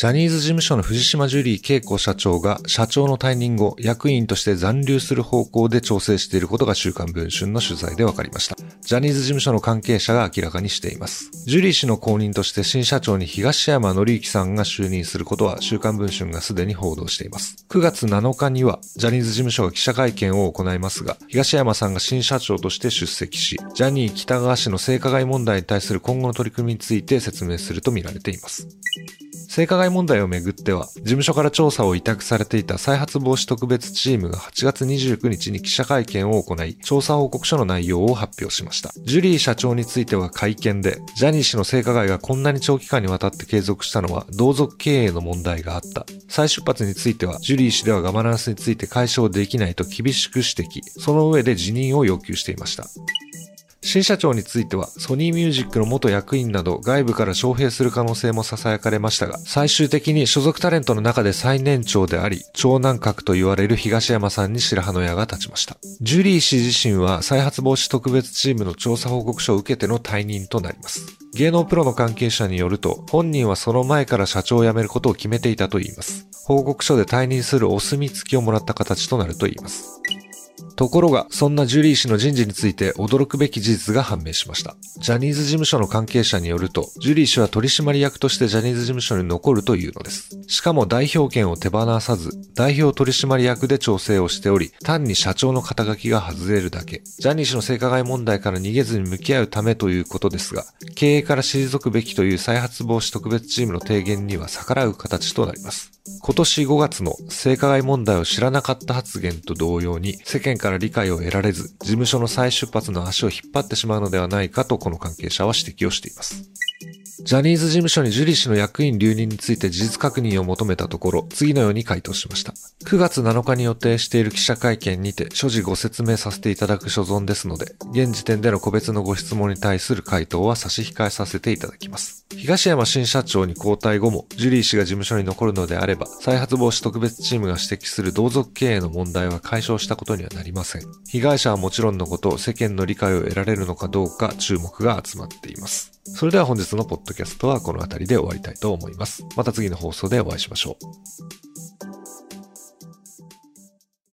ジャニーズ事務所の藤島ジュリー恵子社長が社長の退任後、役員として残留する方向で調整していることが週刊文春の取材で分かりました。ジャニーズ事務所の関係者が明らかにしています。ジュリー氏の後任として新社長に東山紀之さんが就任することは週刊文春がすでに報道しています。9月7日にはジャニーズ事務所が記者会見を行いますが、東山さんが新社長として出席し、ジャニー北川氏の性加害問題に対する今後の取り組みについて説明するとみられています。性加害問題をめぐっては、事務所から調査を委託されていた再発防止特別チームが8月29日に記者会見を行い、調査報告書の内容を発表しました。ジュリー社長については会見で、ジャニー氏の性加害がこんなに長期間にわたって継続したのは、同族経営の問題があった。再出発については、ジュリー氏ではガバナンスについて解消できないと厳しく指摘。その上で辞任を要求していました。新社長については、ソニーミュージックの元役員など外部から招聘する可能性も囁かれましたが、最終的に所属タレントの中で最年長であり、長男格と言われる東山さんに白羽の矢が立ちました。ジュリー氏自身は再発防止特別チームの調査報告書を受けての退任となります。芸能プロの関係者によると、本人はその前から社長を辞めることを決めていたといいます。報告書で退任するお墨付きをもらった形となるといいます。ところが、そんなジュリー氏の人事について驚くべき事実が判明しました。ジャニーズ事務所の関係者によると、ジュリー氏は取締役としてジャニーズ事務所に残るというのです。しかも代表権を手放さず、代表取締役で調整をしており、単に社長の肩書きが外れるだけ。ジャニー氏の性加害問題から逃げずに向き合うためということですが、経営から退くべきという再発防止特別チームの提言には逆らう形となります。今年5月の性加害問題を知らなかった発言と同様に世間からから理解を得られず事務所の再出発の足を引っ張ってしまうのではないかとこの関係者は指摘をしています。ジャニーズ事務所にジュリー氏の役員留任について事実確認を求めたところ、次のように回答しました。9月7日に予定している記者会見にて、所持ご説明させていただく所存ですので、現時点での個別のご質問に対する回答は差し控えさせていただきます。東山新社長に交代後も、ジュリー氏が事務所に残るのであれば、再発防止特別チームが指摘する同族経営の問題は解消したことにはなりません。被害者はもちろんのこと、世間の理解を得られるのかどうか注目が集まっています。それでは本日のポッドキャストはこの辺りで終わりたいと思います。また次の放送でお会いしましょう。